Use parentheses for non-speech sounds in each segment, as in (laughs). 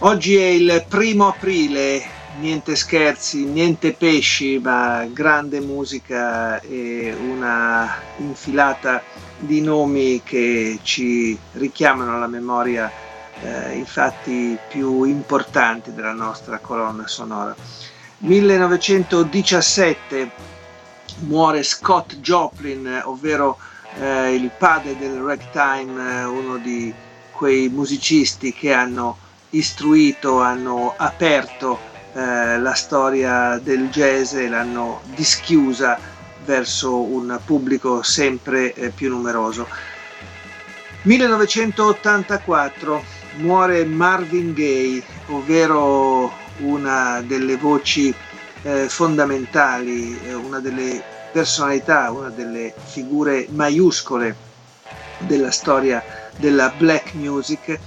Oggi è il primo aprile, niente scherzi, niente pesci, ma grande musica e una infilata di nomi che ci richiamano alla memoria eh, i fatti più importanti della nostra colonna sonora. 1917 muore Scott Joplin, ovvero eh, il padre del ragtime, eh, uno di quei musicisti che hanno istruito, hanno aperto eh, la storia del jazz e l'hanno dischiusa verso un pubblico sempre eh, più numeroso. 1984 muore Marvin Gaye, ovvero una delle voci eh, fondamentali, eh, una delle personalità, una delle figure maiuscole della storia della black music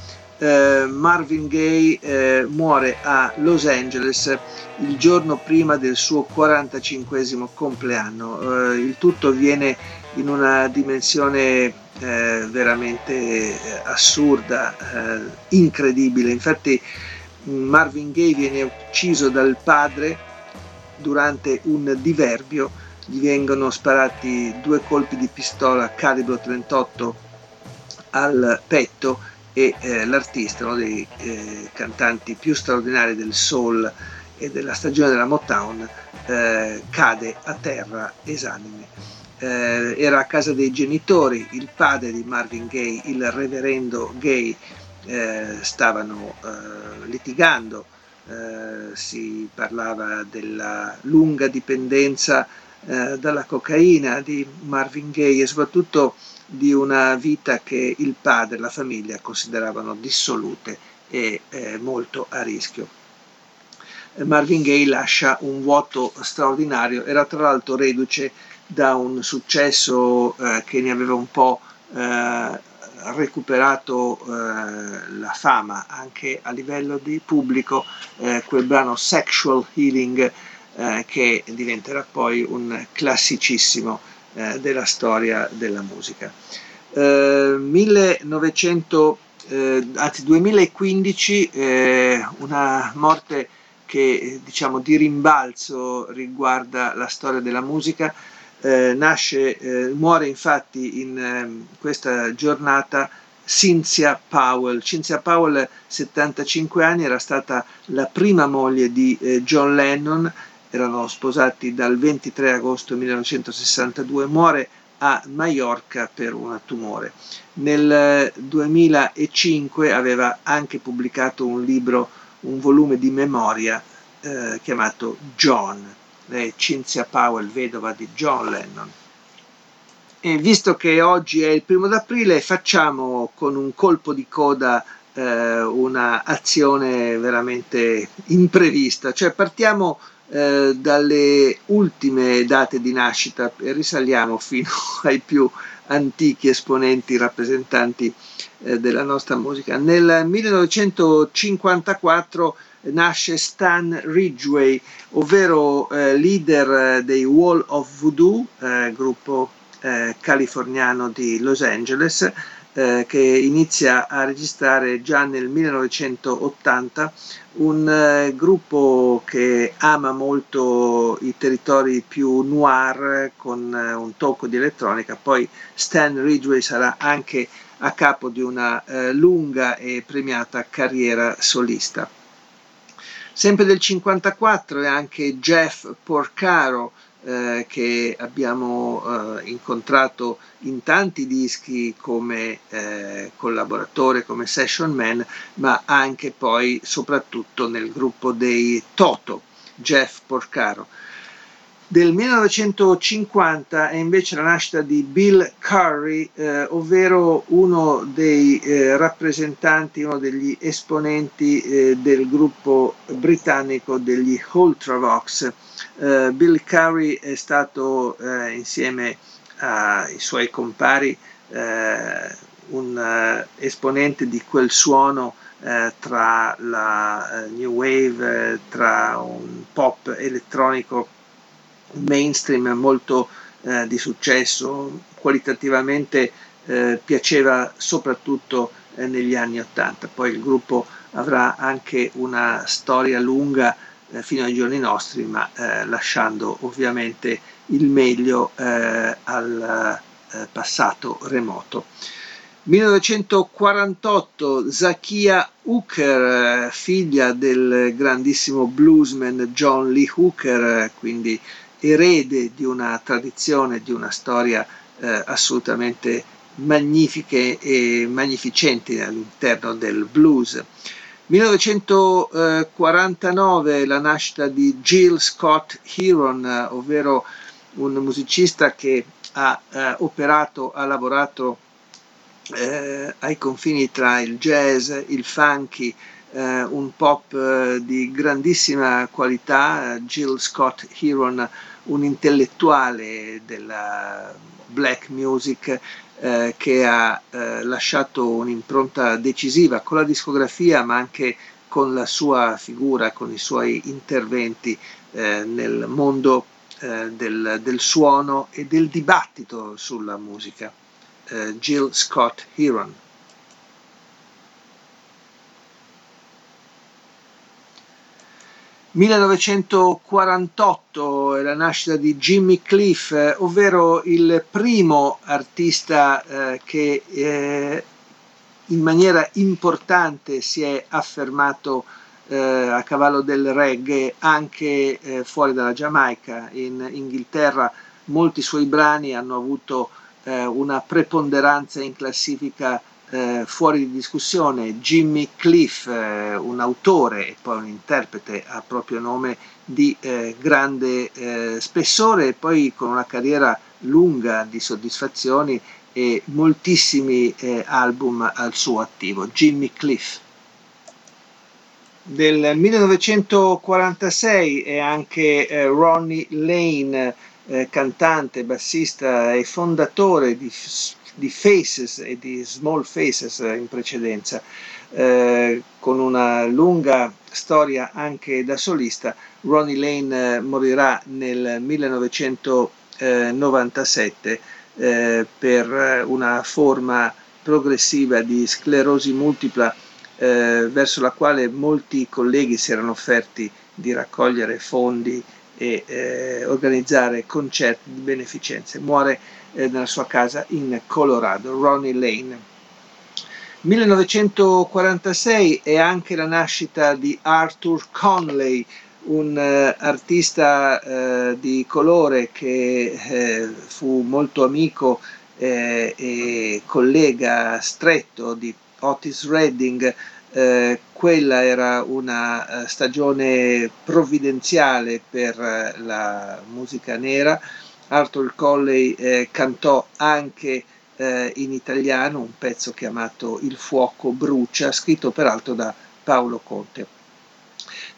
eh, Marvin Gaye eh, muore a Los Angeles il giorno prima del suo 45 compleanno. Eh, il tutto avviene in una dimensione eh, veramente eh, assurda, eh, incredibile. Infatti Marvin Gaye viene ucciso dal padre durante un diverbio, gli vengono sparati due colpi di pistola calibro 38 al petto e eh, l'artista, uno dei eh, cantanti più straordinari del soul e della stagione della Motown, eh, cade a terra esanime. Eh, era a casa dei genitori, il padre di Marvin Gaye, il reverendo Gaye, eh, stavano eh, litigando, si parlava della lunga dipendenza dalla cocaina di Marvin Gaye e soprattutto di una vita che il padre e la famiglia consideravano dissolute e eh, molto a rischio. Marvin Gaye lascia un vuoto straordinario, era tra l'altro reduce da un successo eh, che ne aveva un po' eh, recuperato eh, la fama anche a livello di pubblico, eh, quel brano Sexual Healing eh, che diventerà poi un classicissimo eh, della storia della musica. Eh, 1900, eh, anzi 2015, eh, una morte che diciamo di rimbalzo riguarda la storia della musica. Eh, nasce, muore infatti in questa giornata Cynthia Powell. Cynthia Powell, 75 anni, era stata la prima moglie di John Lennon erano sposati dal 23 agosto 1962, muore a Maiorca per un tumore. Nel 2005 aveva anche pubblicato un libro, un volume di memoria eh, chiamato John, lei Cynthia Powell, vedova di John Lennon. E visto che oggi è il primo d'aprile, facciamo con un colpo di coda eh, una azione veramente imprevista, cioè partiamo eh, dalle ultime date di nascita e risaliamo fino (laughs) ai più antichi esponenti rappresentanti eh, della nostra musica. Nel 1954 nasce Stan Ridgway, ovvero eh, leader dei Wall of Voodoo, eh, gruppo eh, californiano di Los Angeles, eh, che inizia a registrare già nel 1980 un eh, gruppo che ama molto i territori più noir con eh, un tocco di elettronica, poi Stan Ridgway sarà anche a capo di una eh, lunga e premiata carriera solista. Sempre del 1954 è anche Jeff Porcaro, eh, che abbiamo eh, incontrato in tanti dischi come eh, collaboratore, come session man, ma anche poi soprattutto nel gruppo dei Toto, Jeff Porcaro. Del 1950 è invece la nascita di Bill Curry, eh, ovvero uno dei eh, rappresentanti, uno degli esponenti eh, del gruppo britannico degli Ultravox. Eh, Bill Curry è stato eh, insieme ai suoi compari eh, un esponente di quel suono tra la new wave, tra un pop elettronico mainstream molto eh, di successo, qualitativamente eh, piaceva soprattutto eh, negli anni Ottanta. Poi il gruppo avrà anche una storia lunga eh, fino ai giorni nostri, ma eh, lasciando ovviamente il meglio eh, al passato remoto. 1948 Zakia Hooker, figlia del grandissimo bluesman John Lee Hooker, quindi erede di una tradizione, di una storia eh, assolutamente magnifiche e magnificenti all'interno del blues. 1949 la nascita di Jill Scott Heron, ovvero un musicista che ha eh, operato, ha lavorato eh, ai confini tra il jazz, il funky, eh, un pop eh, di grandissima qualità, Jill Scott Heron un intellettuale della black music eh, che ha eh, lasciato un'impronta decisiva con la discografia ma anche con la sua figura, con i suoi interventi eh, nel mondo eh, del, del, suono e del dibattito sulla musica. Eh, Jill Scott Heron. 1948 è la nascita di Jimmy Cliff, eh, ovvero il primo artista eh, che eh, in maniera importante si è affermato a cavallo del reggae anche fuori dalla Giamaica. In Inghilterra molti suoi brani hanno avuto eh, una preponderanza in classifica eh, fuori di discussione Jimmy Cliff, eh, un autore e poi un interprete a proprio nome di eh, grande eh, spessore e poi con una carriera lunga di soddisfazioni e moltissimi eh, album al suo attivo. Jimmy Cliff. Del 1946 è anche eh, Ronnie Lane, cantante, bassista e fondatore di di Faces e di Small Faces in precedenza, eh, con una lunga storia anche da solista. Ronnie Lane eh, morirà nel 1997 eh, per una forma progressiva di sclerosi multipla eh, verso la quale molti colleghi si erano offerti di raccogliere fondi e eh, organizzare concerti di beneficenza. Muore eh, nella sua casa in Colorado, Ronnie Lane. 1946 è anche la nascita di Arthur Conley, un uh, artista uh, di colore che uh, fu molto amico e collega stretto di Otis Redding. Quella era una stagione provvidenziale per la musica nera Arthur Colley eh, cantò anche eh, in italiano un pezzo chiamato Il fuoco brucia, scritto peraltro da Paolo Conte.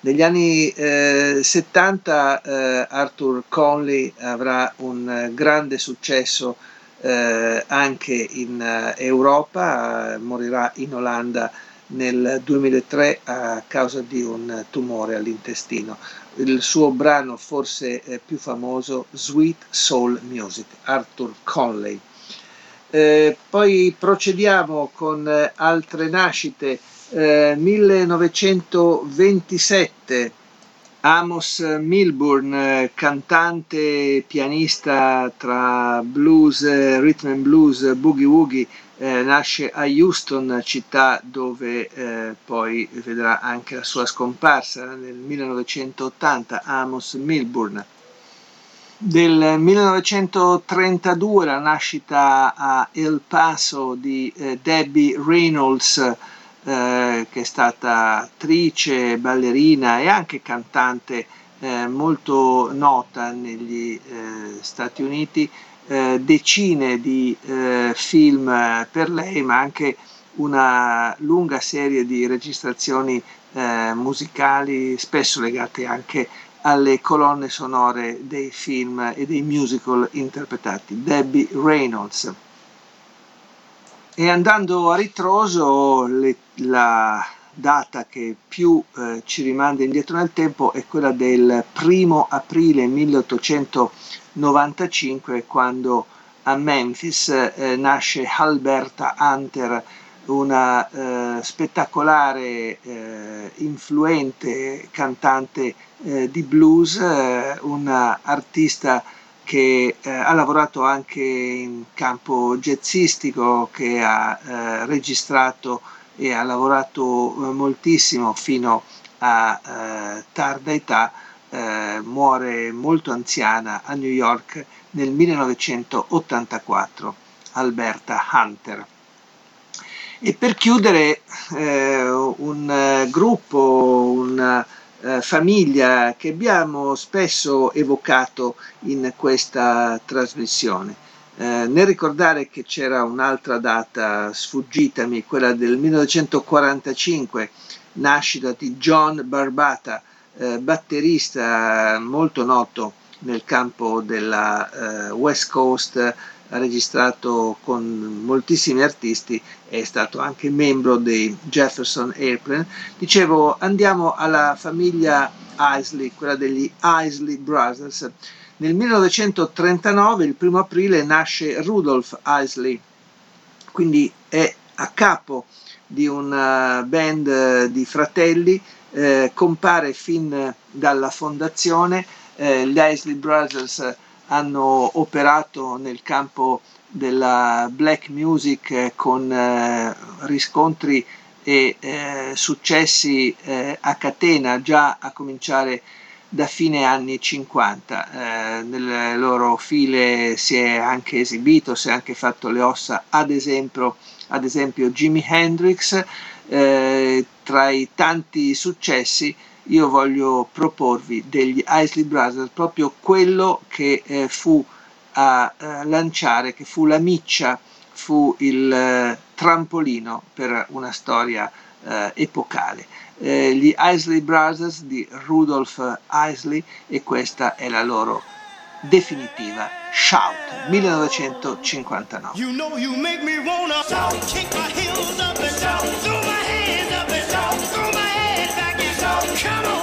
Negli anni eh, 70 eh, Arthur Conley avrà un grande successo eh, anche in Europa, morirà in Olanda nel 2003 a causa di un tumore all'intestino il suo brano forse più famoso Sweet Soul Music, Arthur Conley. Eh, poi procediamo con eh, altre nascite. Eh, 1927 Amos Milburn, cantante pianista tra blues, rhythm and blues, boogie woogie, eh, nasce a Houston, città dove eh, poi vedrà anche la sua scomparsa nel 1980, Amos Milburn. Del 1932 la nascita a El Paso di eh, Debbie Reynolds, eh, che è stata attrice, ballerina e anche cantante eh, molto nota negli Stati Uniti, eh, decine di eh, film per lei, ma anche una lunga serie di registrazioni eh, musicali, spesso legate anche alle colonne sonore dei film e dei musical interpretati. Debbie Reynolds. E andando a ritroso, le, la data che più eh, ci rimanda indietro nel tempo è quella del primo aprile 1895, quando a Memphis eh, nasce Alberta Hunter, una eh, spettacolare, eh, influente cantante eh, di blues, eh, una artista che eh, ha lavorato anche in campo jazzistico, che ha eh, registrato e ha lavorato moltissimo fino a tarda età, muore molto anziana a New York nel 1984, Alberta Hunter. E per chiudere eh, un eh, gruppo, una eh, famiglia che abbiamo spesso evocato in questa trasmissione. Eh, nel ricordare che c'era un'altra data sfuggitami, quella del 1945, nascita di John Barbata, eh, batterista molto noto nel campo della eh, West Coast ha registrato con moltissimi artisti, è stato anche membro dei Jefferson Airplane. Dicevo, andiamo alla famiglia Isley, quella degli Isley Brothers. Nel 1939, il primo aprile, nasce Rudolph Isley, quindi è a capo di una band di fratelli, eh, compare fin dalla fondazione, eh, gli Isley Brothers hanno operato nel campo della black music eh, con eh, riscontri e eh, successi eh, a catena già a cominciare da fine anni 50. Eh, nelle loro file si è anche esibito, si è anche fatto le ossa, ad esempio, ad esempio Jimi Hendrix. Eh, tra i tanti successi io voglio proporvi degli Isley Brothers proprio quello che eh, fu a eh, lanciare, che fu la miccia, fu il eh, trampolino per una storia eh, epocale. Eh, gli Isley Brothers di Rudolph Isley e questa è la loro definitiva Shout 1959. You know you Come on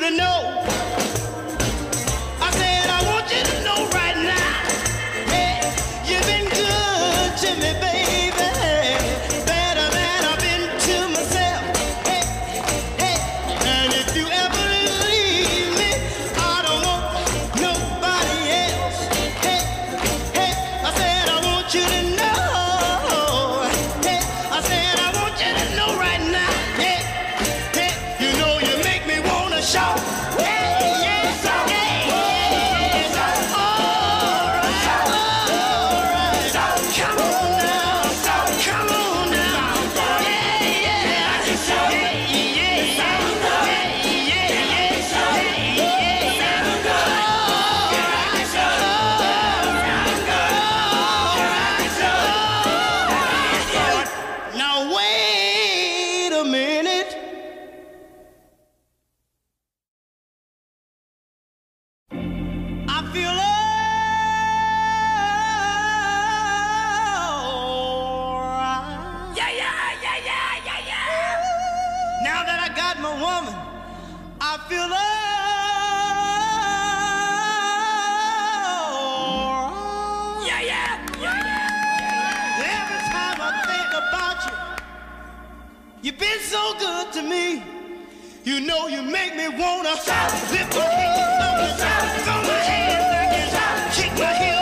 to know. You know you make me wanna lift my hands up throw my hands. Back and kick my heels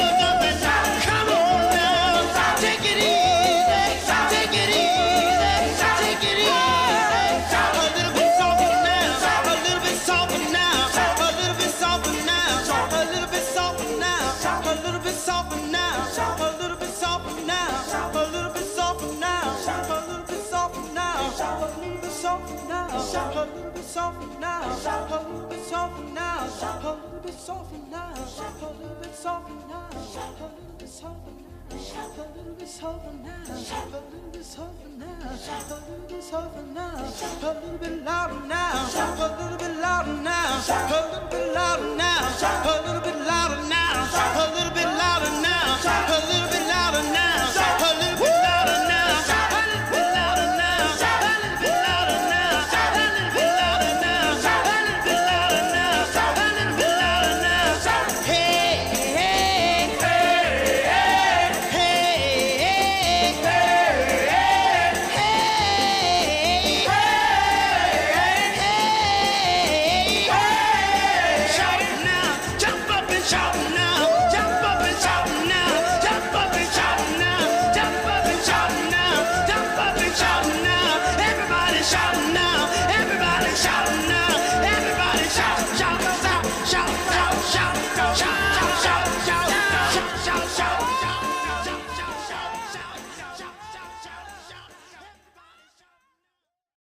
now, a little bit softer now, now, a little bit softer now, a little bit softer now, a little bit softer now, a little bit softer now. A little bit softer now, a little bit softer now, a little bit softer now, a little bit louder now, a little bit louder now, a little bit louder now, a little bit louder now, a little bit louder now, a little bit louder now,